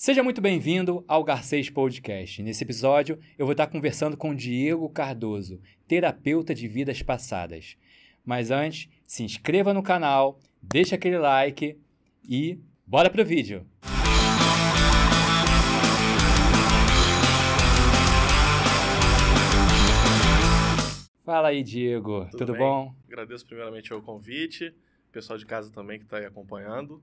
Seja muito bem-vindo ao Garcês Podcast. Nesse episódio, eu vou estar conversando com Diego Cardoso, terapeuta de vidas passadas. Mas antes, se inscreva no canal, deixa aquele like e bora pro vídeo! Fala aí, Diego. Tudo, Tudo bom? Agradeço primeiramente o convite, pessoal de casa também que está aí acompanhando.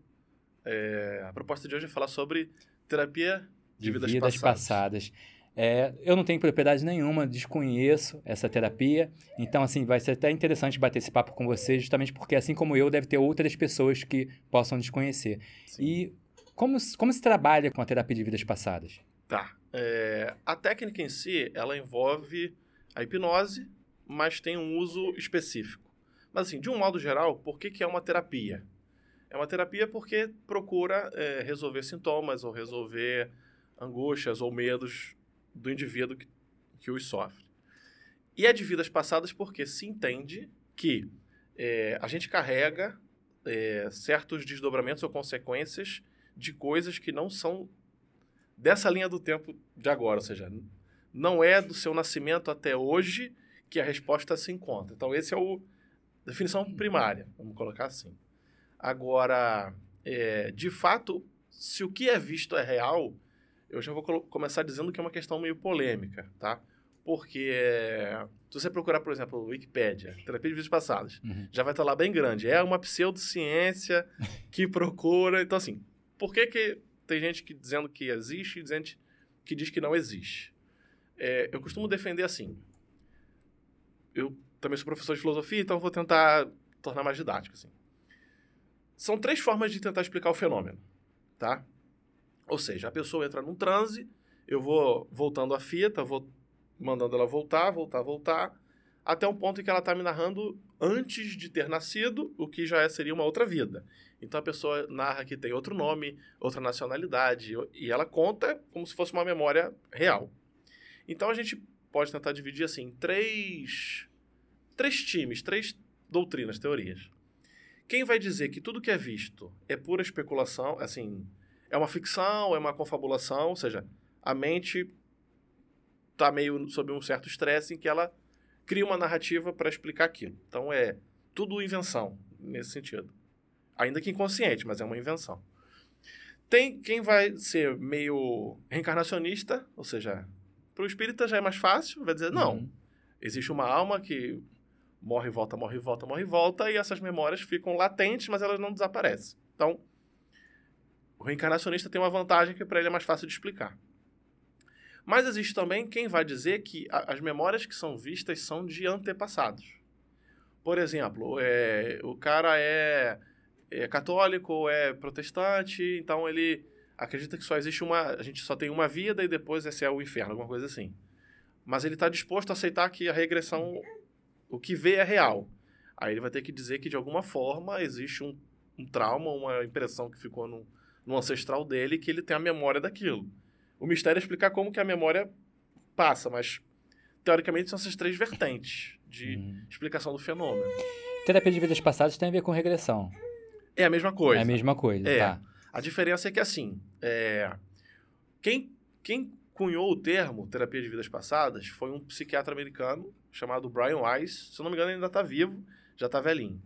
É, a proposta de hoje é falar sobre terapia de, vidas, passadas. passadas. É, eu não tenho propriedade nenhuma, desconheço essa terapia, então assim vai ser até interessante bater esse papo com você, justamente porque assim como eu, deve ter outras pessoas que possam desconhecer. Sim. E como, como se trabalha com a terapia de vidas passadas? Tá. É, a técnica em si, ela envolve a hipnose, mas tem um uso específico. Mas assim, de um modo geral, por que, que é uma terapia? É uma terapia porque procura é, resolver sintomas ou resolver angústias ou medos do indivíduo que, que os sofre. E é de vidas passadas porque se entende que é, a gente carrega é, certos desdobramentos ou consequências de coisas que não são dessa linha do tempo de agora, ou seja, não é do seu nascimento até hoje que a resposta se encontra. Então, esse é o definição primária, vamos colocar assim. Agora, é, de fato, se o que é visto é real, eu já vou começar dizendo que é uma questão meio polêmica, tá? Porque é, se você procurar, por exemplo, Wikipedia, terapia de vidas passadas, Uhum. já vai estar lá bem grande. É uma pseudociência que procura. Então, assim, por que, que tem gente que dizendo que existe e gente que diz que não existe? É, eu costumo defender assim. Eu também sou professor de filosofia, então vou tentar tornar mais didático. Assim. São três formas de tentar explicar o fenômeno, tá? Ou seja, a pessoa entra num transe, eu vou voltando a fita, vou mandando ela voltar, voltar, voltar, até um ponto em que ela está me narrando antes de ter nascido, o que já é, seria uma outra vida. Então a pessoa narra que tem outro nome, outra nacionalidade, e ela conta como se fosse uma memória real. Então a gente pode tentar dividir assim três, três times, três doutrinas, teorias. Quem vai dizer que tudo que é visto é pura especulação, assim, é uma ficção, é uma confabulação, ou seja, a mente está meio sob um certo estresse em que ela cria uma narrativa para explicar aquilo. Então é tudo invenção nesse sentido. Ainda que inconsciente, mas é uma invenção. Tem quem vai ser meio reencarnacionista, ou seja, para o espírita já é mais fácil, vai dizer, não, Uhum. existe uma alma que morre e volta, morre e volta, morre e volta, e essas memórias ficam latentes, mas elas não desaparecem. Então, o reencarnacionista tem uma vantagem que para ele é mais fácil de explicar. Mas existe também quem vai dizer que as memórias que são vistas são de antepassados. Por exemplo, é, o cara é, é católico ou é protestante, então ele acredita que só existe uma. A gente só tem uma vida e depois esse é o inferno, alguma coisa assim. Mas ele está disposto a aceitar que a regressão, o que vê é real. Aí ele vai ter que dizer que de alguma forma existe um, um trauma, uma impressão que ficou no, no ancestral dele que ele tem a memória daquilo. O mistério é explicar como que a memória passa, mas teoricamente são essas três vertentes de Uhum. explicação do fenômeno. Terapia de vidas passadas tem a ver com regressão. É a mesma coisa. É a mesma coisa, É. tá? A diferença é que, assim, é, quem, quem cunhou o termo terapia de vidas passadas foi um psiquiatra americano chamado Brian Weiss. Se eu não me engano, ele ainda está vivo, já está velhinho.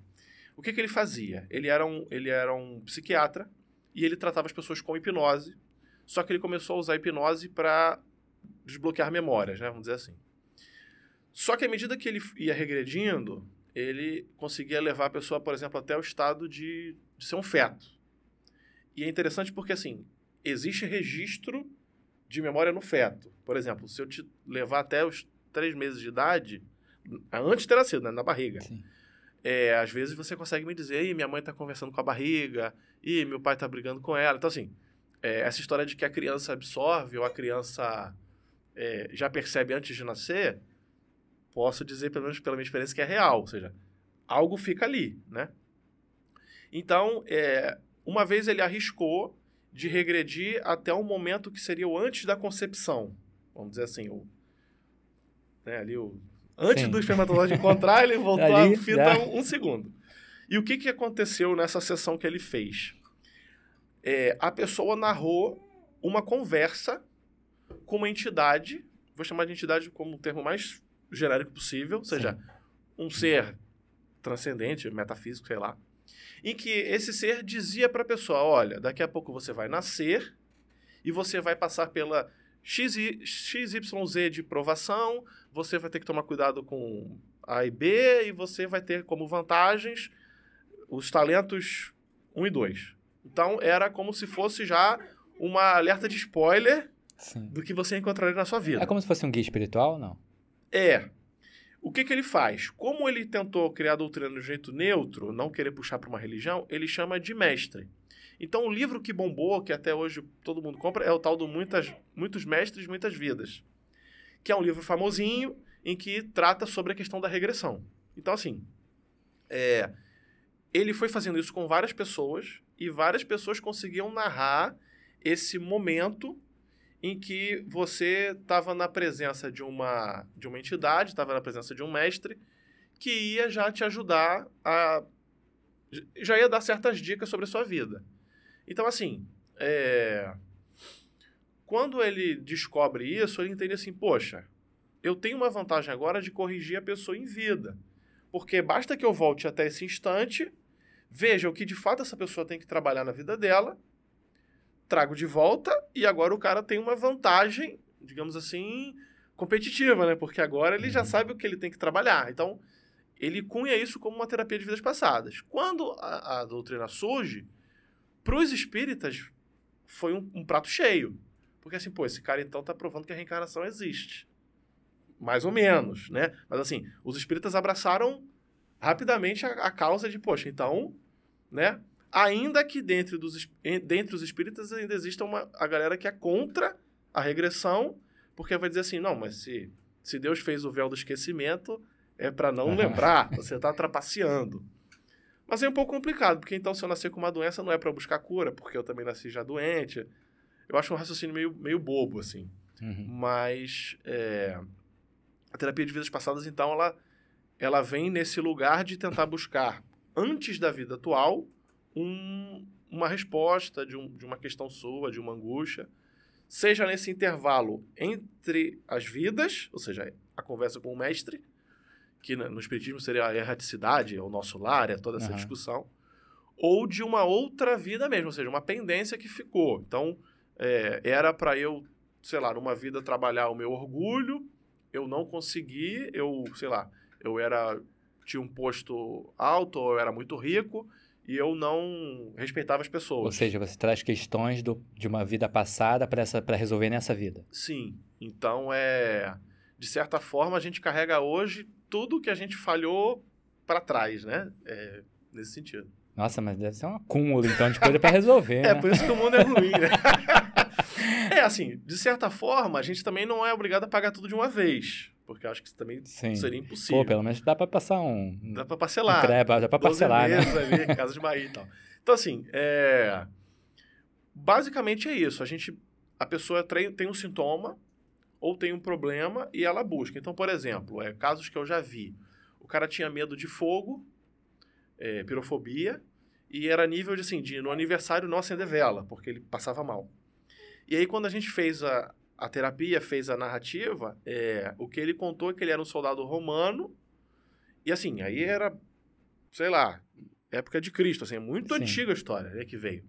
O que, que ele fazia? Ele era, um, ele era um psiquiatra e ele tratava as pessoas com hipnose, só que ele começou a usar a hipnose para desbloquear memórias, né? Vamos dizer assim. Só que à medida que ele ia regredindo, ele conseguia levar a pessoa, por exemplo, até o estado de, de ser um feto. E é interessante porque, assim, existe registro de memória no feto. Por exemplo, se eu te levar até os três meses de idade, antes de ter nascido, né, na barriga, Sim. é, às vezes você consegue me dizer, Ih, minha mãe tá conversando com a barriga, e meu pai tá brigando com ela. Então, assim, é, essa história de que a criança absorve ou a criança é, já percebe antes de nascer, posso dizer, pelo menos pela minha experiência, que é real. Ou seja, algo fica ali, né? Então, é, uma vez ele arriscou de regredir até o momento que seria o antes da concepção. Vamos dizer assim, o, né, ali o, antes Sim. do espermatozoide encontrar, ele voltou Ali, a fita já. um, um segundo. E o que, que aconteceu nessa sessão que ele fez? É, a pessoa narrou uma conversa com uma entidade, vou chamar de entidade como o termo mais genérico possível, ou seja, Sim. um ser transcendente, metafísico, sei lá, em que esse ser dizia para a pessoa: olha, daqui a pouco você vai nascer e você vai passar pela XYZ de provação, você vai ter que tomar cuidado com A e B, e você vai ter como vantagens os talentos 1 e 2. Então era como se fosse já uma alerta de spoiler Sim. do que você encontraria na sua vida. É como se fosse um guia espiritual, não? É. O que, que ele faz? Como ele tentou criar a doutrina de jeito neutro, não querer puxar para uma religião, ele chama de mestre. Então, o livro que bombou, que até hoje todo mundo compra, é o tal do Muitas, Muitos Mestres, Muitas Vidas, que é um livro famosinho em que trata sobre a questão da regressão. Então, assim, é, ele foi fazendo isso com várias pessoas e várias pessoas conseguiam narrar esse momento em que você estava na presença de uma, de uma entidade, estava na presença de um mestre, que ia já te ajudar a. já ia dar certas dicas sobre a sua vida. Então, assim, é... quando ele descobre isso, ele entende assim: poxa, eu tenho uma vantagem agora de corrigir a pessoa em vida. Porque basta que eu volte até esse instante, veja o que de fato essa pessoa tem que trabalhar na vida dela, trago de volta e agora o cara tem uma vantagem, digamos assim, competitiva, né? Porque agora ele já uhum. sabe o que ele tem que trabalhar. Então, ele cunha isso como uma terapia de vidas passadas. Quando a, a doutrina surge, para os espíritas, foi um, um, prato cheio. Porque assim, pô, esse cara então está provando que a reencarnação existe. Mais ou menos, né? Mas assim, os espíritas abraçaram rapidamente a, a causa de, poxa, então, né? Ainda que dentro dos, dentre os espíritas ainda exista uma, a galera que é contra a regressão, porque vai dizer assim, não, mas se, se Deus fez o véu do esquecimento, é para não lembrar, você está trapaceando. Mas é um pouco complicado, porque então se eu nascer com uma doença não é para buscar cura, porque eu também nasci já doente. Eu acho um raciocínio meio, meio bobo, assim. Uhum. Mas é, a terapia de vidas passadas, então, ela, ela vem nesse lugar de tentar buscar, antes da vida atual, um, uma resposta de, um, de uma questão sua, de uma angústia. Seja nesse intervalo entre as vidas, ou seja, a conversa com o mestre, que no Espiritismo seria a erraticidade, é o nosso lar, é toda essa uhum. discussão, ou de uma outra vida mesmo, ou seja, uma pendência que ficou. Então, é, era para eu, sei lá, numa vida trabalhar o meu orgulho, eu não consegui, eu, sei lá, eu era tinha um posto alto, ou eu era muito rico, e eu não respeitava as pessoas. Ou seja, você traz questões do, de uma vida passada para resolver nessa vida. Sim. Então, é de certa forma, a gente carrega hoje tudo que a gente falhou para trás, né? É, nesse sentido. Nossa, mas deve ser um acúmulo, então, de coisa para resolver, É, né? por isso que o mundo é ruim, né? é, assim, de certa forma, a gente também não é obrigado a pagar tudo de uma vez. Porque eu acho que isso também Sim. seria impossível. Pô, pelo menos dá para passar um... Dá para parcelar. Um dá para parcelar, né? ali, Casa de Bahia e tal. Então, assim, é... Basicamente é isso. A gente... A pessoa tem um sintoma, ou tem um problema e ela busca. Então, por exemplo, é, casos que eu já vi. O cara tinha medo de fogo, é, pirofobia, e era nível de, assim, de no aniversário não acender vela, porque ele passava mal. E aí, quando a gente fez a, a terapia, fez a narrativa, é, o que ele contou é que ele era um soldado romano, e assim, aí era, sei lá, época de Cristo, assim, é muito Sim. antiga a história né, que veio.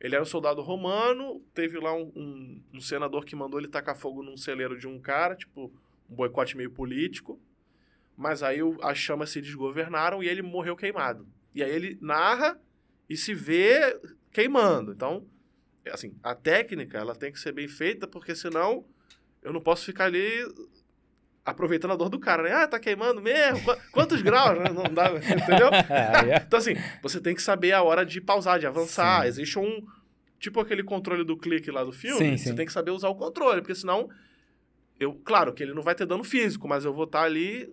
Ele era um soldado romano, teve lá um, um, um, senador que mandou ele tacar fogo num celeiro de um cara, tipo, um boicote meio político. Mas aí o, as chamas se desgovernaram e ele morreu queimado. E aí ele narra e se vê queimando. Então, assim, a técnica, ela tem que ser bem feita, porque senão eu não posso ficar ali aproveitando a dor do cara, né? Ah, tá queimando mesmo? Quantos graus? Não dá, entendeu? É, é. então, assim, você tem que saber a hora de pausar, de avançar. Sim. Existe um. Tipo aquele controle do clique lá do filme. Sim, sim. Você tem que saber usar o controle, porque senão. Eu, claro que ele não vai ter dano físico, mas eu vou estar tá ali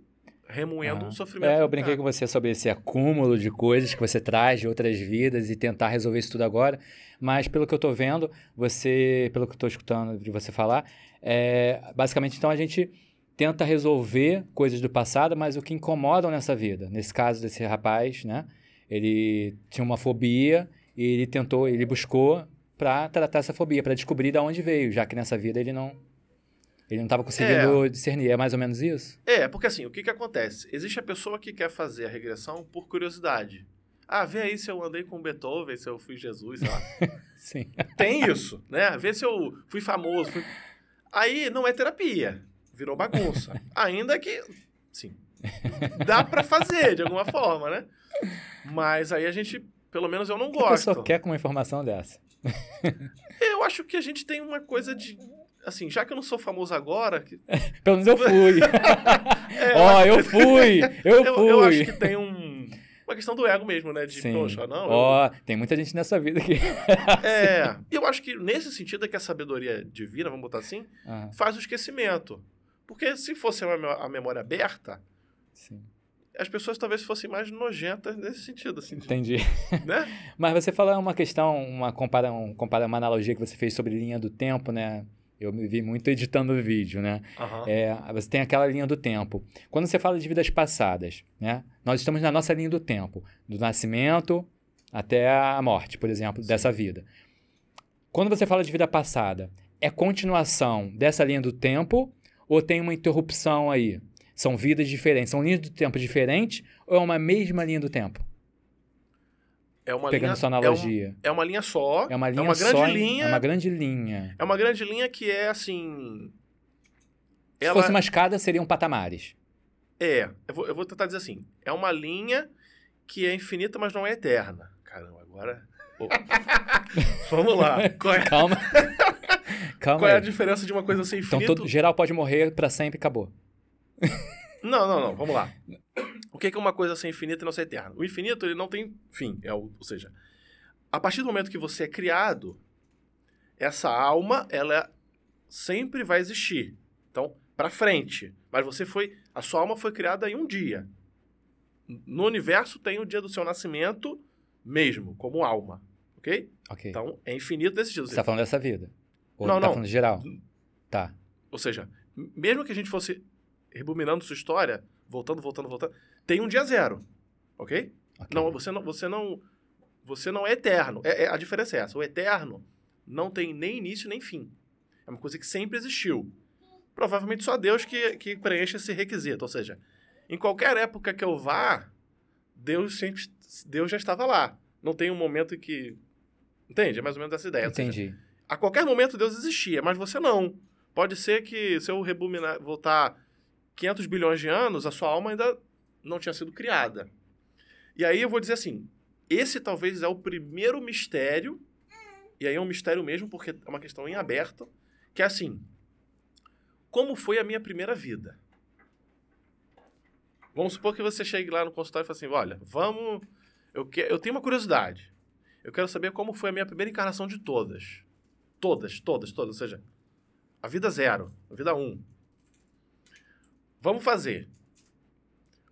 remoendo ah. um sofrimento. É, eu brinquei com você sobre esse acúmulo de coisas que você traz de outras vidas e tentar resolver isso tudo agora. Mas pelo que eu estou vendo, você, pelo que eu estou escutando de você falar, é, basicamente então a gente tenta resolver coisas do passado, mas o que incomodam nessa vida. Nesse caso desse rapaz, né? Ele tinha uma fobia e ele tentou, ele buscou para tratar essa fobia, para descobrir de onde veio, já que nessa vida ele não ele não estava conseguindo é. discernir. É mais ou menos isso? É, porque assim, o que, que acontece? Existe a pessoa que quer fazer a regressão por curiosidade. Ah, vê aí se eu andei com Beethoven, se eu fui Jesus, sei lá. Sim. Tem isso, né? Vê se eu fui famoso. Fui... Aí não é terapia. Virou bagunça. Ainda que, sim, dá para fazer de alguma forma, né? Mas aí a gente, pelo menos eu não gosto. A pessoa quer com uma informação dessa? eu acho que a gente tem uma coisa de assim, já que eu não sou famoso agora. Que... Pelo menos eu fui. é, Ó, oh, eu fui! Eu, eu, fui! Eu acho que tem um, uma questão do ego mesmo, né? De, Sim. poxa, não. Ó, eu... tem muita gente nessa vida que. é. E eu acho que nesse sentido é que a sabedoria divina, vamos botar assim, ah. faz o esquecimento. Porque se fosse a memória aberta. Sim as pessoas talvez fossem mais nojentas nesse sentido, assim. Entendi. Né? Mas você falou uma questão, uma compara, um, compara uma analogia que você fez sobre linha do tempo, né? Eu me vi muito editando o vídeo, né? Uhum. É, você tem aquela linha do tempo. Quando você fala de vidas passadas, né? Nós estamos na nossa linha do tempo, do nascimento até a morte, por exemplo, Sim. dessa vida. Quando você fala de vida passada, é continuação dessa linha do tempo ou tem uma interrupção aí? São vidas diferentes, são linhas do tempo diferentes ou é uma mesma linha do tempo? É uma Pegando linha, sua analogia. É, um, é, uma linha só. É uma linha é uma grande só, linha. É uma grande linha. É uma grande linha que é assim. Se ela... fosse uma escada, seriam patamares. É, eu vou, eu vou tentar dizer assim. É uma linha que é infinita, mas não é eterna. Caramba, agora. Oh. Vamos lá. Qual é... Calma. Calma Qual é a diferença de uma coisa ser infinita? Então, todo, geral pode morrer para sempre e acabou. Não, não, não. Vamos lá. O que é uma coisa ser infinita e não ser eterna? O infinito, ele não tem fim. É ou seja, a partir do momento que você é criado, essa alma, ela sempre vai existir. Então, para frente. Mas você foi... A sua alma foi criada em um dia. No universo tem o dia do seu nascimento mesmo, como alma. Ok? Ok. Então, é infinito desse sentido. Você está falando dessa vida? Ou não, tá não. falando geral? Tá. Ou seja, mesmo que a gente fosse rebominando sua história, voltando, voltando, voltando, tem um dia zero, ok? okay. Não, você não, você não, você não é eterno. É, é, a diferença é essa. O eterno não tem nem início nem fim. É uma coisa que sempre existiu. Provavelmente só Deus que, que preenche esse requisito. Ou seja, em qualquer época que eu vá, Deus sempre, Deus já estava lá. Não tem um momento em que, entende? É mais ou menos essa ideia. Entendi. Seja, a qualquer momento Deus existia, mas você não. Pode ser que se eu rebominar, voltar 500 bilhões de anos, a sua alma ainda não tinha sido criada. E aí eu vou dizer assim: esse talvez é o primeiro mistério, e aí é um mistério mesmo, porque é uma questão em aberto, que é assim: como foi a minha primeira vida? Vamos supor que você chegue lá no consultório e fale assim: olha, vamos. Eu, que, eu tenho uma curiosidade. Eu quero saber como foi a minha primeira encarnação de todas. Todas, todas, todas. Ou seja, a vida zero, a vida um, Vamos fazer.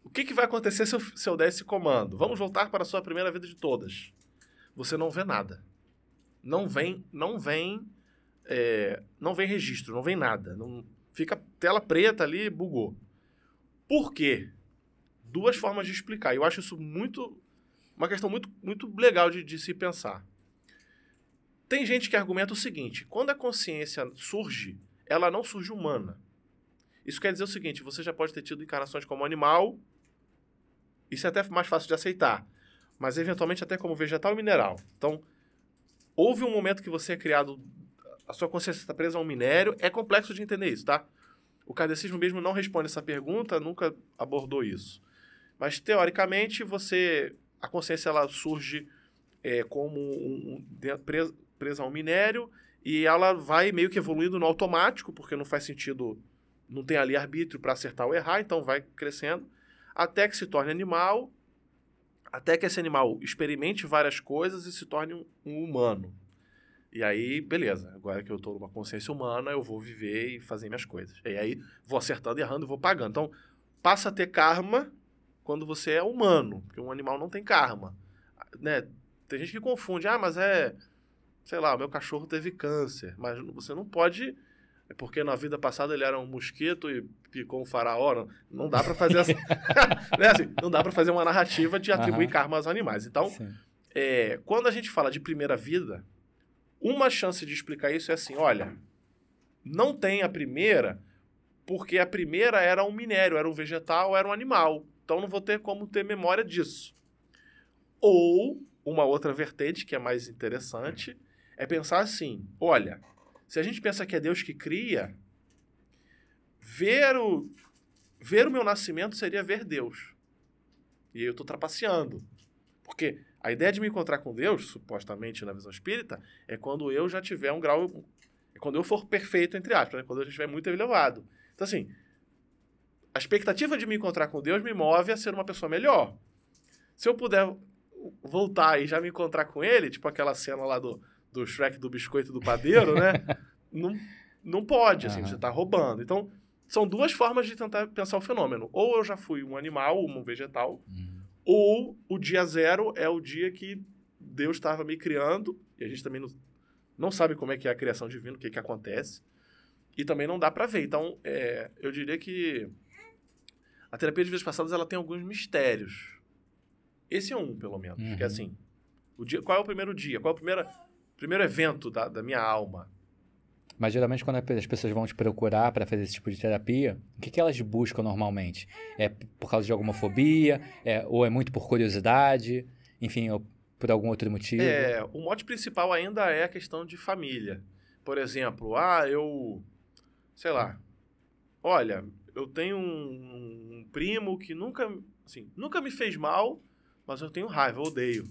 O que, que vai acontecer se eu, se eu der esse comando? Vamos voltar para a sua primeira vida de todas. Você não vê nada. Não vem, não vem, é, não vem registro, não vem nada. Não, fica tela preta ali, bugou. Por quê? Duas formas de explicar. Eu acho isso muito, uma questão muito, muito legal de, de se pensar. Tem gente que argumenta o seguinte: quando a consciência surge, ela não surge humana. Isso quer dizer o seguinte: você já pode ter tido encarnações como animal, isso é até mais fácil de aceitar, mas eventualmente até como vegetal e mineral. Então, houve um momento que você é criado, a sua consciência está presa a um minério, é complexo de entender isso, tá? O kardecismo mesmo não responde essa pergunta, nunca abordou isso. Mas, teoricamente, você a consciência ela surge é, como um, um, presa a um minério e ela vai meio que evoluindo no automático, porque não faz sentido não tem ali arbítrio para acertar ou errar, então vai crescendo, até que se torne animal, até que esse animal experimente várias coisas e se torne um, um humano. E aí, beleza, agora que eu estou numa consciência humana, eu vou viver e fazer minhas coisas. E aí, vou acertando, errando e vou pagando. Então, passa a ter karma quando você é humano, porque um animal não tem karma. Né? Tem gente que confunde, ah, mas é, sei lá, meu cachorro teve câncer, mas você não pode é porque na vida passada ele era um mosquito e picou um faraó. Não, não dá para fazer essa, né, assim, não dá para fazer uma narrativa de atribuir uhum. karma aos animais. Então, é, quando a gente fala de primeira vida, Uma chance de explicar isso é assim: olha, não tem a primeira, porque a primeira era um minério, era um vegetal, era um animal. Então não vou ter como ter memória disso. Ou uma outra vertente que é mais interessante é pensar assim: olha, se a gente pensa que é Deus que cria, ver o, ver o meu nascimento seria ver Deus. E eu estou trapaceando. Porque a ideia de me encontrar com Deus, supostamente na visão espírita, é quando eu já tiver um grau. É quando eu for perfeito, entre aspas, né? quando eu já estiver muito elevado. Então, assim, a expectativa de me encontrar com Deus me move a ser uma pessoa melhor. Se eu puder voltar e já me encontrar com ele, tipo aquela cena lá do, do Shrek do biscoito do padeiro, né? não, não pode, assim, uhum. você está roubando. Então, são duas formas de tentar pensar o fenômeno. Ou eu já fui um animal, um vegetal, uhum ou o dia zero é o dia que Deus estava me criando, e a gente também não, não sabe como é que é a criação divina, o que, que acontece, e também não dá para ver. Então, é, eu diria que a terapia de vidas passadas ela tem alguns mistérios. Esse é um, pelo menos, uhum. que é assim, o dia, qual é o primeiro dia, qual é o primeiro, primeiro evento da, da minha alma, mas geralmente quando as pessoas vão te procurar para fazer esse tipo de terapia, o que, que elas buscam normalmente? É por causa de alguma fobia? É, ou é muito por curiosidade? Enfim, ou por algum outro motivo? É, o mote principal ainda é a questão de família. Por exemplo, ah, eu. Sei lá. Olha, eu tenho um, um primo que nunca. Assim, nunca me fez mal, mas eu tenho raiva, eu odeio.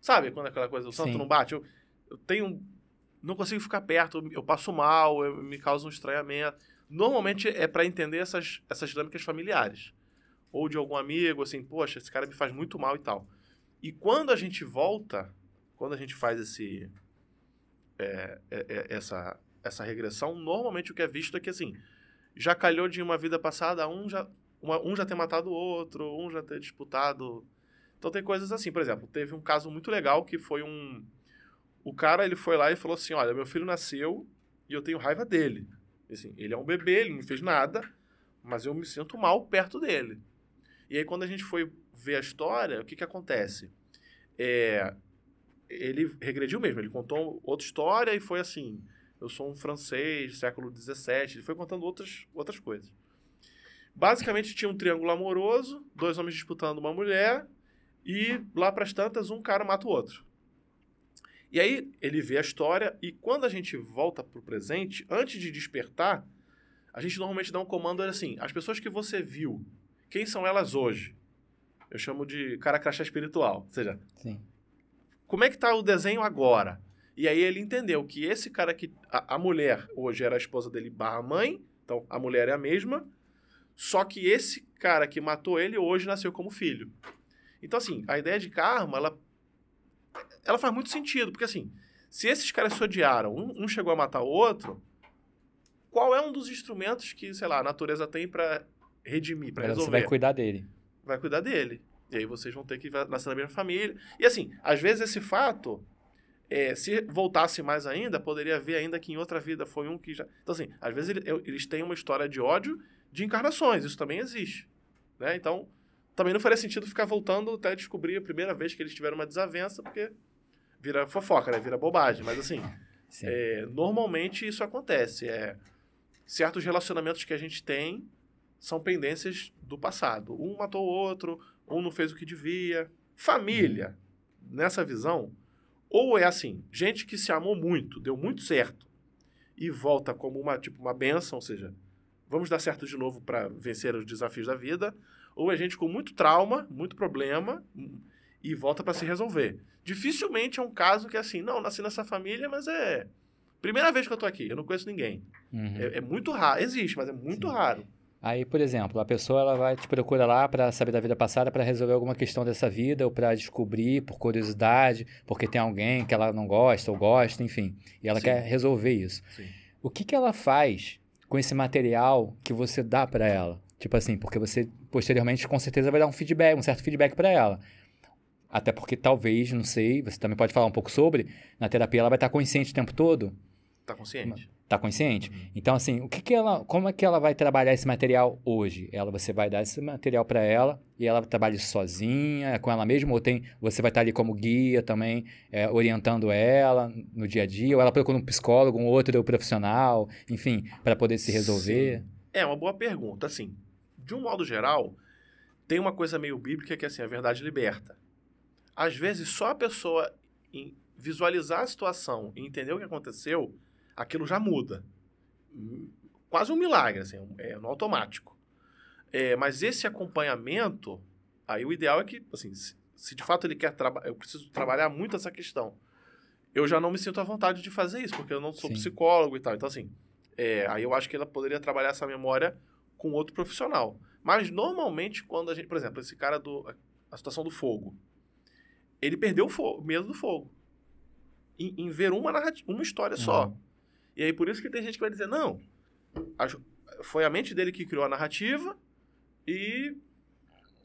Sabe quando aquela coisa, o santo Sim. não bate? Eu, eu tenho não consigo ficar perto, eu passo mal, eu, me causa um estranhamento. Normalmente é para entender essas, essas dinâmicas familiares. Ou de algum amigo, assim, poxa, esse cara me faz muito mal e tal. E quando a gente volta, quando a gente faz esse, é, é, é, essa, essa regressão, normalmente o que é visto é que, assim, já calhou de uma vida passada, um já, uma, um já ter matado o outro, um já ter disputado. Então tem coisas assim, por exemplo, teve um caso muito legal que foi um o cara, ele foi lá e falou assim, olha, meu filho nasceu e eu tenho raiva dele. Assim, ele é um bebê, ele não fez nada, mas eu me sinto mal perto dele. E aí, quando a gente foi ver a história, o que que acontece? É, ele regrediu mesmo, ele contou outra história e foi assim, eu sou um francês, século XVII, ele foi contando outras, outras coisas. Basicamente, tinha um triângulo amoroso, dois homens disputando uma mulher, e lá para as tantas, um cara mata o outro. E aí ele vê a história e quando a gente volta para o presente, antes de despertar, a gente normalmente dá um comando assim: as pessoas que você viu, quem são elas hoje? Eu chamo de cara crachá espiritual. Ou seja, Sim. como é que está o desenho agora? E aí ele entendeu que esse cara que. A, a mulher hoje era a esposa dele barra mãe, então a mulher é a mesma. Só que esse cara que matou ele hoje nasceu como filho. Então, assim, a ideia de karma, ela ela faz muito sentido, porque assim, se esses caras se odiaram, um, um chegou a matar o outro, qual é um dos instrumentos que, sei lá, a natureza tem para redimir, para resolver? Você vai cuidar dele. Vai cuidar dele. E aí vocês vão ter que nascer na mesma família. E assim, às vezes esse fato, é, se voltasse mais ainda, poderia ver ainda que em outra vida foi um que já. Então, assim, às vezes eles têm uma história de ódio de encarnações, isso também existe. Né? Então, também não faria sentido ficar voltando até descobrir a primeira vez que eles tiveram uma desavença, porque vira fofoca, né? Vira bobagem. Mas assim, é, normalmente isso acontece. É, certos relacionamentos que a gente tem são pendências do passado. Um matou o outro, um não fez o que devia. Família, uhum. nessa visão, ou é assim, gente que se amou muito, deu muito certo, e volta como uma, tipo, uma benção, ou seja, vamos dar certo de novo para vencer os desafios da vida, ou é gente com muito trauma, muito problema e volta para se resolver. Dificilmente é um caso que é assim, não, nasci nessa família, mas é primeira vez que eu tô aqui, eu não conheço ninguém. Uhum. É, é, muito raro, existe, mas é muito Sim. raro. Aí, por exemplo, a pessoa ela vai te procura lá para saber da vida passada, para resolver alguma questão dessa vida ou para descobrir por curiosidade, porque tem alguém que ela não gosta ou gosta, enfim, e ela Sim. quer resolver isso. Sim. O que que ela faz com esse material que você dá para ela? Tipo assim, porque você posteriormente com certeza vai dar um feedback, um certo feedback para ela. Até porque talvez, não sei, você também pode falar um pouco sobre, na terapia ela vai estar consciente o tempo todo. Tá consciente. Tá consciente? Então, assim, o que que ela, como é que ela vai trabalhar esse material hoje? Ela, você vai dar esse material para ela e ela trabalha sozinha, é com ela mesma, ou tem, você vai estar ali como guia também, é, orientando ela no dia a dia, ou ela procura um psicólogo, um outro profissional, enfim, para poder se resolver? Sim. É uma boa pergunta. Assim, de um modo geral, tem uma coisa meio bíblica que é assim, a verdade liberta. Às vezes, só a pessoa visualizar a situação e entender o que aconteceu aquilo já muda. Quase um milagre, assim, é no automático. É, mas esse acompanhamento, aí o ideal é que, assim, se, se de fato ele quer trabalhar, eu preciso trabalhar muito essa questão. Eu já não me sinto à vontade de fazer isso, porque eu não sou Sim. psicólogo e tal. Então, assim, é, aí eu acho que ela poderia trabalhar essa memória com outro profissional. Mas, normalmente, quando a gente... Por exemplo, esse cara do... A situação do fogo. Ele perdeu o fogo, medo do fogo. Em, em ver uma, narrativa, uma história uhum. só. E aí por isso que tem gente que vai dizer, não, a, foi a mente dele que criou a narrativa e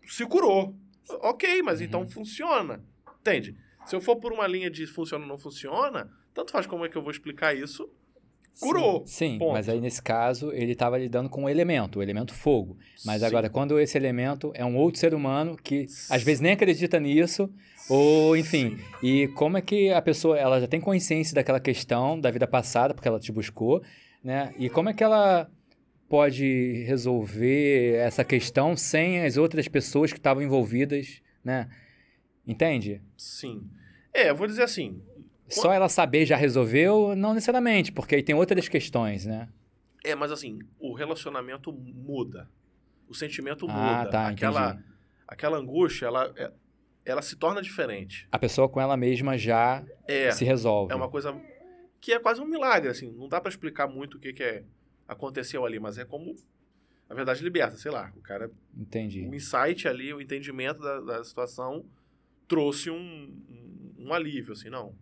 se curou. Ok, mas então uhum. então funciona. Entende? Se eu for por uma linha de funciona ou não funciona, tanto faz como é que eu vou explicar isso. Curou. Sim, sim mas aí nesse caso ele estava lidando com o um elemento, o elemento fogo. Mas sim. agora, quando esse elemento é um outro ser humano que às vezes nem acredita nisso, ou, enfim, Sim. e como é que a pessoa, ela já tem consciência daquela questão da vida passada, porque ela te buscou, né? E como é que ela pode resolver essa questão sem as outras pessoas que estavam envolvidas, né? Entende? Sim. É, eu vou dizer assim. Só ela saber já resolveu, não necessariamente, porque aí tem outras questões, né? É, mas assim, o relacionamento muda. O sentimento ah, muda. Tá, aquela, entendi. aquela angústia, ela, é, ela se torna diferente. A pessoa com ela mesma já é, se resolve. É uma coisa que é quase um milagre, assim. Não dá para explicar muito o que, que é, aconteceu ali, mas é como a verdade liberta, sei lá. O cara. Entendi. O insight ali, o entendimento da, da situação trouxe um, um, um, alívio, assim, não.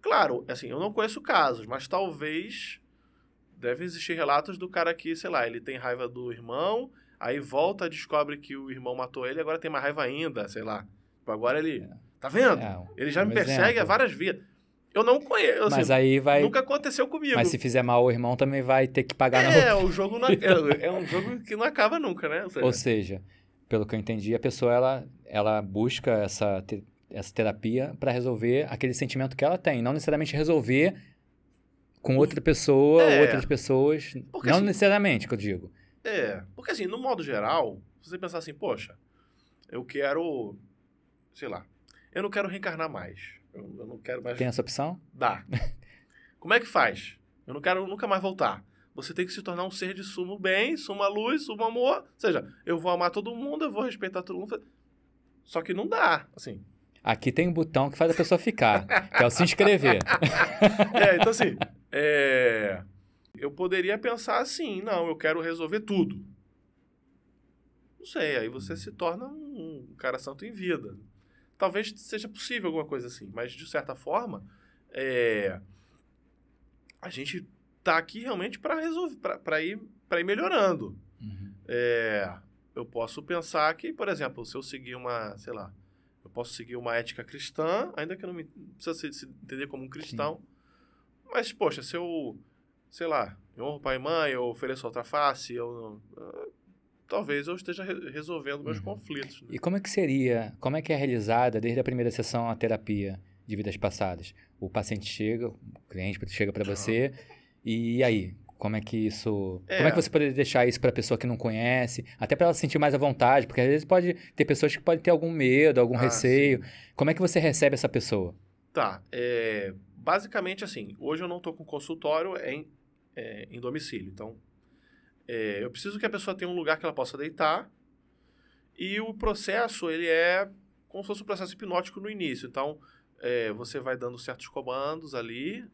Claro, assim, eu não conheço casos, mas talvez deve existir relatos do cara que, sei lá, ele tem raiva do irmão, aí volta, descobre que o irmão matou ele, agora tem mais raiva ainda, sei lá. Tipo, agora ele. É. Tá vendo? É, ele já me persegue exemplo. há várias vidas. Eu não conheço. Assim, mas aí vai. Nunca aconteceu comigo. Mas se fizer mal o irmão também vai ter que pagar é, na É, o jogo não, é, é, um jogo que não acaba nunca, né? Ou seja, Ou seja, pelo que eu entendi, a pessoa ela, ela busca essa, essa terapia para resolver aquele sentimento que ela tem. Não necessariamente resolver com outra pessoa é, ou outras pessoas. Porque, não assim, necessariamente, que eu digo. É, porque assim, no modo geral, se você pensar assim, poxa, eu quero sei lá, eu não quero reencarnar mais. Eu, eu não quero mais. Tem essa opção? Dá. Como é que faz? Eu não quero nunca mais voltar. Você tem que se tornar um ser de sumo bem, suma luz, sumo amor. Ou seja, eu vou amar todo mundo, eu vou respeitar todo mundo. Só que não dá, assim. Aqui tem um botão que faz a pessoa ficar, que é o se inscrever. é, então assim, é... eu poderia pensar assim, não, eu quero resolver tudo. Não sei, aí você se torna um cara santo em vida talvez seja possível alguma coisa assim. Mas, de certa forma, é, a gente tá aqui realmente para resolver, para ir, ir melhorando. Uhum. É, eu posso pensar que, por exemplo, se eu seguir uma, sei lá, posso seguir uma ética cristã, ainda que eu não me precisa se, se entender como um cristão. Sim. Mas, poxa, se eu, sei lá, eu honro pai e mãe, eu ofereço outra face, eu talvez eu esteja re resolvendo meus uhum. conflitos. Né? E como é que seria, como é que é realizada desde a primeira sessão a terapia de vidas passadas? O paciente chega, o cliente chega para você, e aí? Como é que isso. É. Como é que você poderia deixar isso para a pessoa que não conhece? Até para ela se sentir mais à vontade, porque às vezes pode ter pessoas que podem ter algum medo, algum ah, receio. Sim. Como é que você recebe essa pessoa? Tá. É, basicamente assim, hoje eu não estou com consultório é em, é, em domicílio. Então, é, eu preciso que a pessoa tenha um lugar que ela possa deitar. E o processo, ele é como se fosse um processo hipnótico no início. Então, é, você vai dando certos comandos ali,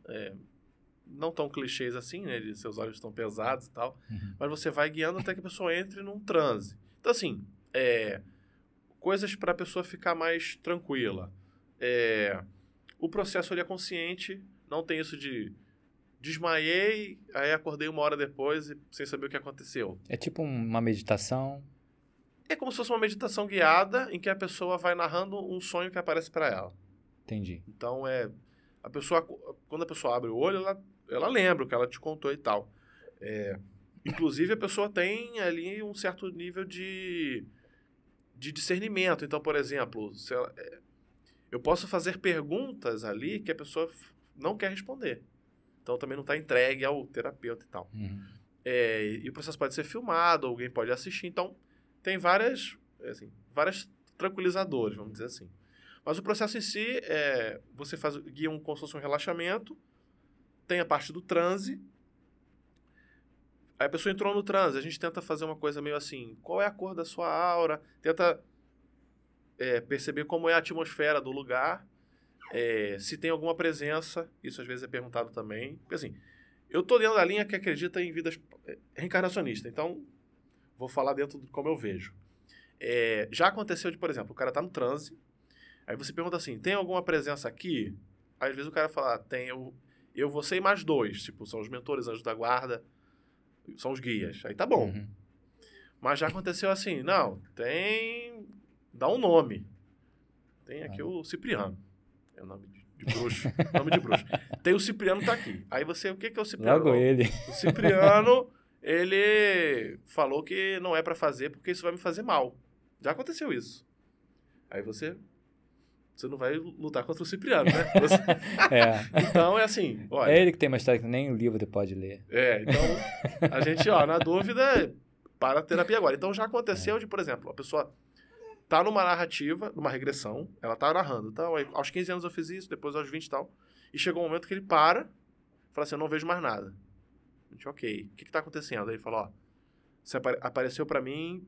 não tão clichês assim, né? De seus olhos estão pesados e tal. Uhum. Mas você vai guiando até que a pessoa entre num transe. Então, assim, é, coisas para a pessoa ficar mais tranquila. É, o processo é consciente, não tem isso de desmaiei, aí acordei uma hora depois e sem saber o que aconteceu. É tipo uma meditação? É como se fosse uma meditação guiada em que a pessoa vai narrando um sonho que aparece para ela. Entendi. Então é a pessoa quando a pessoa abre o olho, ela ela lembra o que ela te contou e tal. É, inclusive, a pessoa tem ali um certo nível de, de discernimento. Então, por exemplo, ela, é, eu posso fazer perguntas ali que a pessoa não quer responder. Então, também não está entregue ao terapeuta e tal. Uhum. É, e o processo pode ser filmado, alguém pode assistir. Então, tem várias, assim, várias tranquilizadores, vamos dizer assim. Mas o processo em si, é, você faz, guia um, como se fosse um relaxamento, tem a parte do transe. Aí a pessoa entrou no transe, a gente tenta fazer uma coisa meio assim, qual é a cor da sua aura? Tenta é, perceber como é a atmosfera do lugar, é, se tem alguma presença, isso às vezes é perguntado também. Porque assim, eu tô dentro da linha que acredita em vidas é, reencarnacionistas, então vou falar dentro de como eu vejo. É, já aconteceu de, por exemplo, o cara tá no transe, aí você pergunta assim, tem alguma presença aqui? Às vezes o cara fala, ah, tem, eu, eu, você e mais dois, tipo, são os mentores, anjos da guarda, são os guias. Aí tá bom. Uhum. Mas já aconteceu assim, não, tem. Dá um nome. Tem aqui Ah. o Cipriano. É o nome de, de bruxo. nome de bruxo. Tem o Cipriano tá aqui. Aí você, o que, que é o Cipriano? Logo ele. O Cipriano, ele falou que não é pra fazer porque isso vai me fazer mal. Já aconteceu isso. Aí você. Você não vai lutar contra o Cipriano, né? Você- É. então é assim, olha. É ele que tem uma história que nem o livro pode ler. É, então a gente, ó, na dúvida, para a terapia agora. Então já aconteceu de, por exemplo, a pessoa tá numa narrativa, numa regressão, ela tá narrando, aí, aos 15 anos eu fiz isso, depois aos 20 e tal, e chegou um momento que ele para, fala assim, eu não vejo mais nada. A gente, ok, o que que tá acontecendo? Aí ele fala, ó, você apare- apareceu pra mim,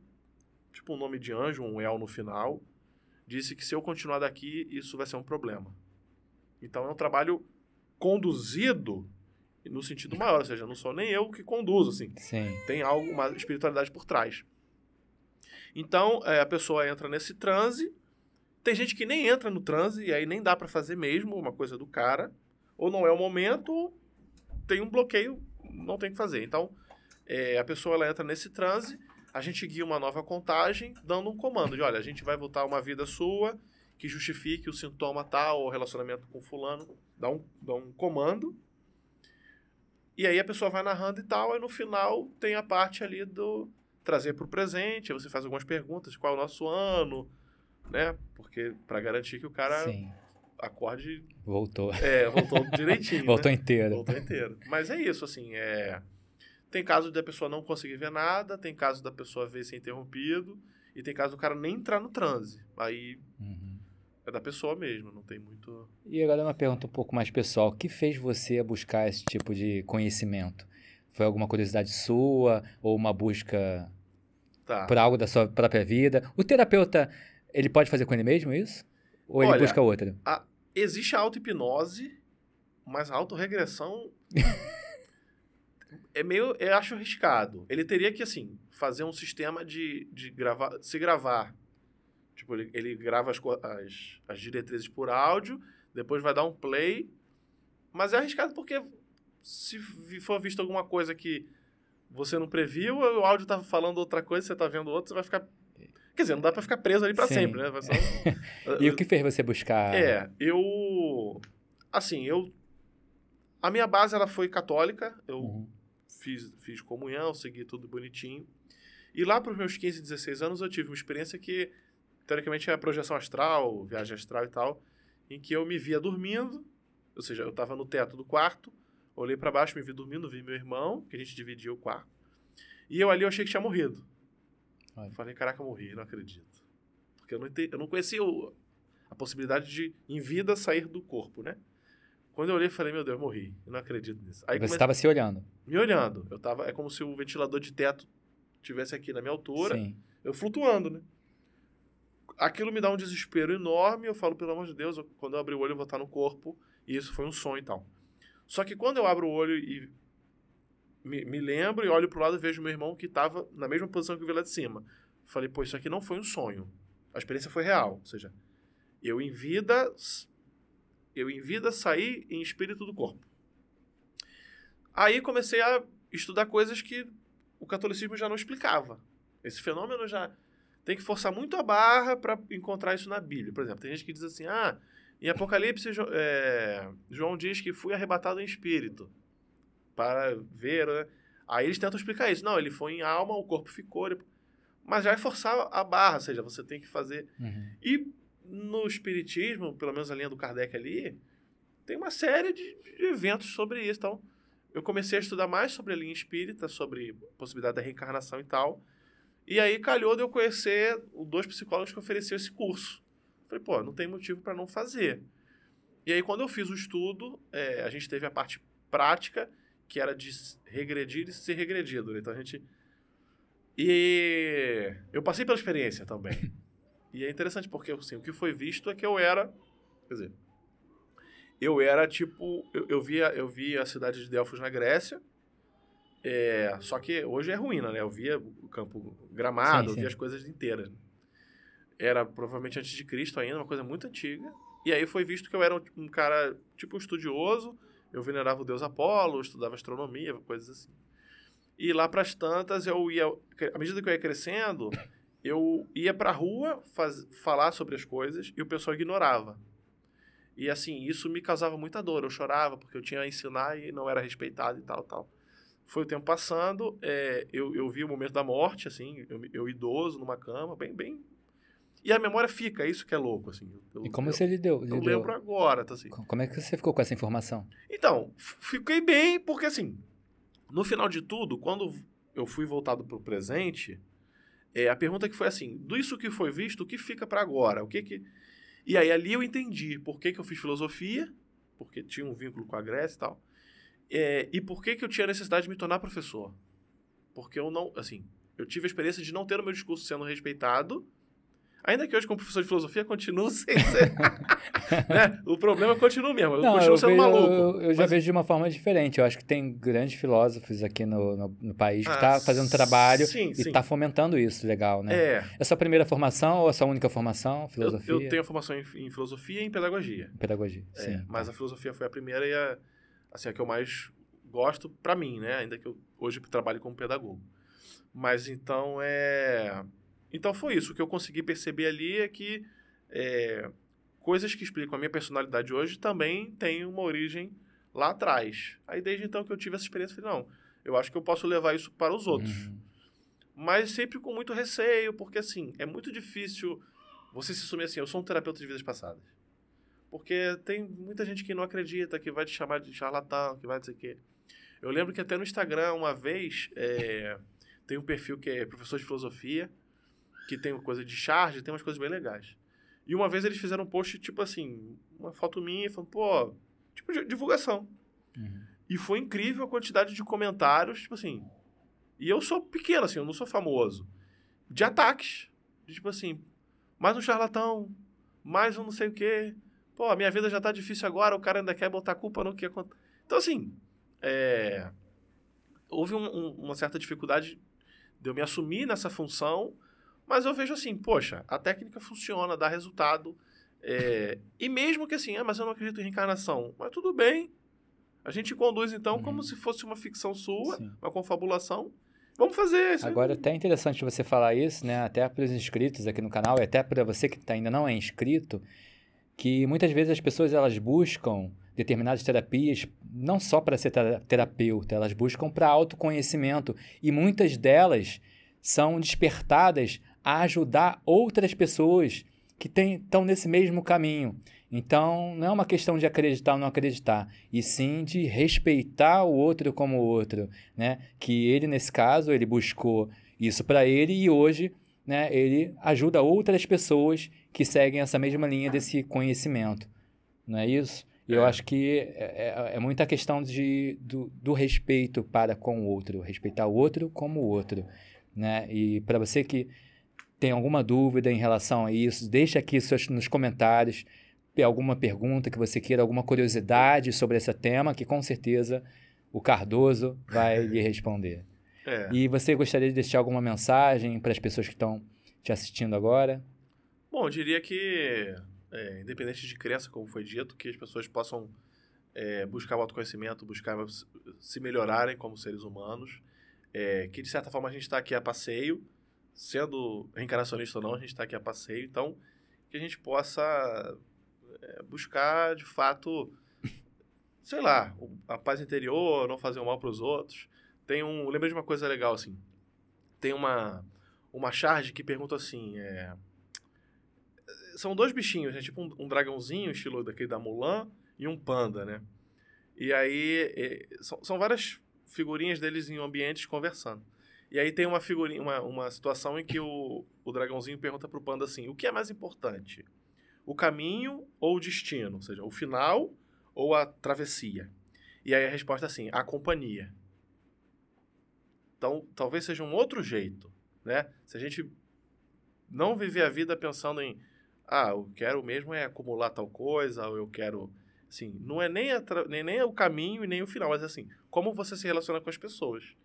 tipo um nome de anjo, um El no final, disse que se eu continuar daqui, isso vai ser um problema. Então é um trabalho conduzido no sentido maior, ou seja, não sou nem eu que conduzo, assim. Sim. Tem algo, uma espiritualidade por trás. Então, é, a pessoa entra nesse transe. Tem gente que nem entra no transe e aí nem dá pra fazer mesmo uma coisa do cara. Ou não é o momento, ou tem um bloqueio, não tem o que fazer. Então, é, a pessoa ela entra nesse transe, a gente guia uma nova contagem, dando um comando de, olha, a gente vai voltar uma vida sua que justifique o sintoma tal, ou relacionamento com fulano, dá um, dá um comando. E aí a pessoa vai narrando e tal, aí no final tem a parte ali do trazer para o presente, aí você faz algumas perguntas, qual é o nosso ano, né? Porque para garantir que o cara Sim. acorde, Voltou. é, voltou direitinho, Voltou né? inteiro. Voltou inteiro. Mas é isso, assim, é... Tem caso da pessoa não conseguir ver nada, tem caso da pessoa ver ser interrompido, e tem caso do cara nem entrar no transe. Aí Uhum. é da pessoa mesmo, não tem muito... E agora uma pergunta um pouco mais pessoal. O que fez você buscar esse tipo de conhecimento? Foi alguma curiosidade sua ou uma busca Tá. por algo da sua própria vida? O terapeuta, ele pode fazer com ele mesmo isso? Ou ele Olha, busca outra? Existe a auto-hipnose, mas a autorregressão é meio, eu acho arriscado. Ele teria que, assim, fazer um sistema de, de gravar, se gravar. Tipo, ele, ele grava as, as, as diretrizes por áudio, depois vai dar um play, mas é arriscado porque se for visto alguma coisa que você não previu, o áudio tá falando outra coisa, você tá vendo outra, você vai ficar... Quer dizer, não dá pra ficar preso ali pra Sim. sempre, né? Só- E o que fez você buscar? é, eu. Assim, eu. A minha base ela foi católica. Eu Uhum. Fiz, fiz comunhão, segui tudo bonitinho. E lá para os meus 15, 16 anos eu tive uma experiência que, teoricamente, é a projeção astral, viagem astral e tal, em que eu me via dormindo, ou seja, eu estava no teto do quarto, olhei para baixo, me vi dormindo, vi meu irmão, que a gente dividia o quarto, e eu ali eu achei que tinha morrido. Olha. Falei, caraca, eu morri, não acredito. Porque eu não, ente- eu não conhecia o- a possibilidade de, em vida, sair do corpo, né? Quando eu olhei, falei, meu Deus, morri. Eu não acredito nisso. Aí Você estava se olhando. me olhando. Eu tava, é como se o ventilador de teto tivesse aqui na minha altura, Sim. eu flutuando, né? Aquilo me dá um desespero enorme, eu falo, pelo amor de Deus, eu- quando eu abrir o olho eu vou estar no corpo, e isso foi um sonho e tal. Só que quando eu abro o olho e me, me lembro e olho pro lado e vejo meu irmão que estava na mesma posição que eu vi lá de cima. Falei, pô, isso aqui não foi um sonho. A experiência foi real. Ou seja, eu em vida, eu em vida saí em espírito do corpo. Aí comecei a estudar coisas que o catolicismo já não explicava. Esse fenômeno já tem que forçar muito a barra para encontrar isso na Bíblia. Por exemplo, tem gente que diz assim: ah, em Apocalipse, é, João diz que fui arrebatado em espírito. para ver, né? Aí eles tentam explicar isso. Não, ele foi em alma, o corpo ficou. Ele... Mas já é forçar a barra, ou seja, você tem que fazer. Uhum. E no Espiritismo, pelo menos a linha do Kardec ali, tem uma série de, eventos sobre isso. Então, eu comecei a estudar mais sobre a linha espírita, sobre a possibilidade da reencarnação e tal. E aí calhou de eu conhecer dois psicólogos que ofereciam esse curso. Falei, pô, não tem motivo para não fazer. E aí, quando eu fiz o estudo, é, a gente teve a parte prática, que era de regredir e ser regredido. Né? Então, a gente... E eu passei pela experiência também. e é interessante, porque assim, o que foi visto é que eu era... Quer dizer, eu era tipo. Eu, eu, via, eu via a cidade de Delfos na Grécia. É, só que hoje é ruína, né? Eu via o campo gramado, sim, sim. eu via as coisas inteiras. Era provavelmente antes de Cristo ainda, uma coisa muito antiga. E aí foi visto que eu era um, um cara, tipo, um estudioso. Eu venerava o deus Apolo, estudava astronomia, coisas assim. E lá para as tantas, eu ia. À medida que eu ia crescendo, eu ia para a rua faz, falar sobre as coisas e o pessoal ignorava. E assim, isso me causava muita dor. Eu chorava porque eu tinha a ensinar e não era respeitado e tal, tal. Foi o tempo passando, é, eu, eu vi o momento da morte, assim, eu, eu idoso numa cama, bem, bem. E a memória fica, é isso que é louco, assim. Eu, e como você lidou? Eu lembro agora, tá assim. Como é que você ficou com essa informação? Então, fiquei bem, porque assim, no final de tudo, quando eu fui voltado para o presente, é, a pergunta que foi assim, do isso que foi visto, o que fica para agora? O que que e aí ali eu entendi por que, que eu fiz filosofia, porque tinha um vínculo com a Grécia e tal, é, e por que, que eu tinha necessidade de me tornar professor. Porque eu não, assim, eu tive a experiência de não ter o meu discurso sendo respeitado, Ainda que hoje, como professor de filosofia, continuo sem ser. né? O problema continua mesmo. Eu Não, continuo eu sendo vejo, maluco. Eu, eu já mas... vejo de uma forma diferente. Eu acho que tem grandes filósofos aqui no, no, no país que estão ah, tá fazendo trabalho sim, e está fomentando isso. Legal, né? É. É sua primeira formação ou a sua única formação? Filosofia? Eu, eu tenho a formação em, em, filosofia e em pedagogia. Em pedagogia, é, sim. Mas a filosofia foi a primeira e a, assim, a que eu mais gosto para mim, né? Ainda que eu hoje trabalho como pedagogo. Mas então é então foi isso. O que eu consegui perceber ali é que é, coisas que explicam a minha personalidade hoje também têm uma origem lá atrás. Aí desde então que eu tive essa experiência, falei, não, eu acho que eu posso levar isso para os outros. Uhum. Mas sempre com muito receio, porque assim, é muito difícil você se assumir assim, eu sou um terapeuta de vidas passadas. Porque tem muita gente que não acredita, que vai te chamar de charlatão, que vai dizer que. Eu lembro que até no Instagram, uma vez, é, tem um perfil que é professor de filosofia, que tem coisa de charge, tem umas coisas bem legais. E uma vez eles fizeram um post, tipo assim, uma foto minha, falando, pô, tipo, de divulgação. Uhum. E foi incrível a quantidade de comentários, tipo assim. E eu sou pequeno, assim, eu não sou famoso. De ataques. De, tipo assim, mais um charlatão, mais um não sei o quê. Pô, a minha vida já tá difícil agora, o cara ainda quer botar culpa no que acontece. Então, assim, é... houve um, um, uma certa dificuldade de eu me assumir nessa função mas eu vejo assim, poxa, a técnica funciona, dá resultado. É, e mesmo que assim, ah, mas eu não acredito em reencarnação. Mas tudo bem. A gente conduz então uhum. como se fosse uma ficção sua, Sim. uma confabulação. Vamos fazer isso. Agora, até é interessante você falar isso, né? Até para os inscritos aqui no canal, e até para você que tá, ainda não é inscrito, que muitas vezes as pessoas elas buscam determinadas terapias não só para ser terapeuta, elas buscam para autoconhecimento e muitas delas são despertadas a ajudar outras pessoas que estão nesse mesmo caminho. Então, não é uma questão de acreditar ou não acreditar, e sim de respeitar o outro como o outro, né? Que ele, nesse caso, ele buscou isso para ele e hoje, né, ele ajuda outras pessoas que seguem essa mesma linha desse conhecimento. Não é isso? Eu é. acho que é, é, é, muita questão de, do, do respeito para com o outro, respeitar o outro como o outro, né? E para você que tem alguma dúvida em relação a isso, deixa aqui nos comentários alguma pergunta que você queira, alguma curiosidade sobre esse tema, que com certeza o Cardoso vai lhe responder. É. E você gostaria de deixar alguma mensagem para as pessoas que estão te assistindo agora? Bom, eu diria que, é, independente de crença, como foi dito, que as pessoas possam é, buscar o autoconhecimento, buscar se melhorarem como seres humanos, é, que de certa forma a gente está aqui a passeio, sendo reencarnacionista ou não, a gente está aqui a passeio, então que a gente possa é, buscar de fato sei lá, a paz interior, não fazer o mal para os outros. Tem um, lembrei de uma coisa legal assim. Tem uma uma charge que pergunta assim, é, são dois bichinhos, né? Tipo um, um, dragãozinho, estilo daquele da Mulan, e um panda, né? E aí é, são, são várias figurinhas deles em ambientes conversando. E aí tem uma figurinha, uma, uma situação em que o, o dragãozinho pergunta pro panda assim: o que é mais importante? O caminho ou o destino? Ou seja, o final ou a travessia? E aí a resposta é assim: a companhia. Então, talvez seja um outro jeito, né? Se a gente não viver a vida pensando em ah, eu quero mesmo é acumular tal coisa, ou eu quero assim, não é nem, a, nem, nem o caminho e nem o final, mas assim, como você se relaciona com as pessoas.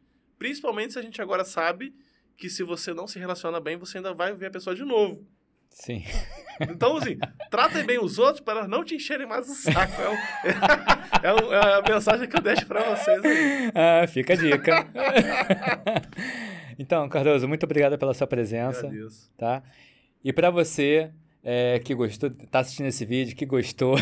Principalmente se a gente agora sabe que se você não se relaciona bem, você ainda vai ver a pessoa de novo. Sim. Então, assim, tratem bem os outros para não te encherem mais o saco. É, o, é, é a mensagem que eu deixo para vocês aí. Ah, fica a dica. então, Cardoso, muito obrigado pela sua presença. Agradeço. Tá? E para você é, que gostou, tá assistindo esse vídeo, que gostou,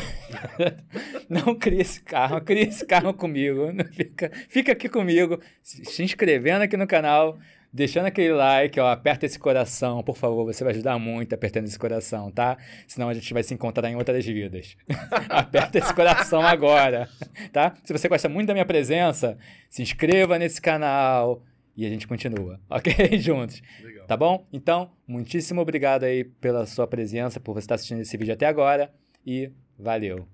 não crie esse carro, crie esse carro comigo. Fica, fica aqui comigo, se inscrevendo aqui no canal, deixando aquele like, ó, aperta esse coração, por favor, você vai ajudar muito apertando esse coração, tá? Senão a gente vai se encontrar em outras vidas. aperta esse coração agora, tá? Se você gosta muito da minha presença, se inscreva nesse canal, e a gente continua, ok? Juntos. Legal. Tá bom? Então, muitíssimo obrigado aí pela sua presença, por você estar assistindo esse vídeo até agora e valeu!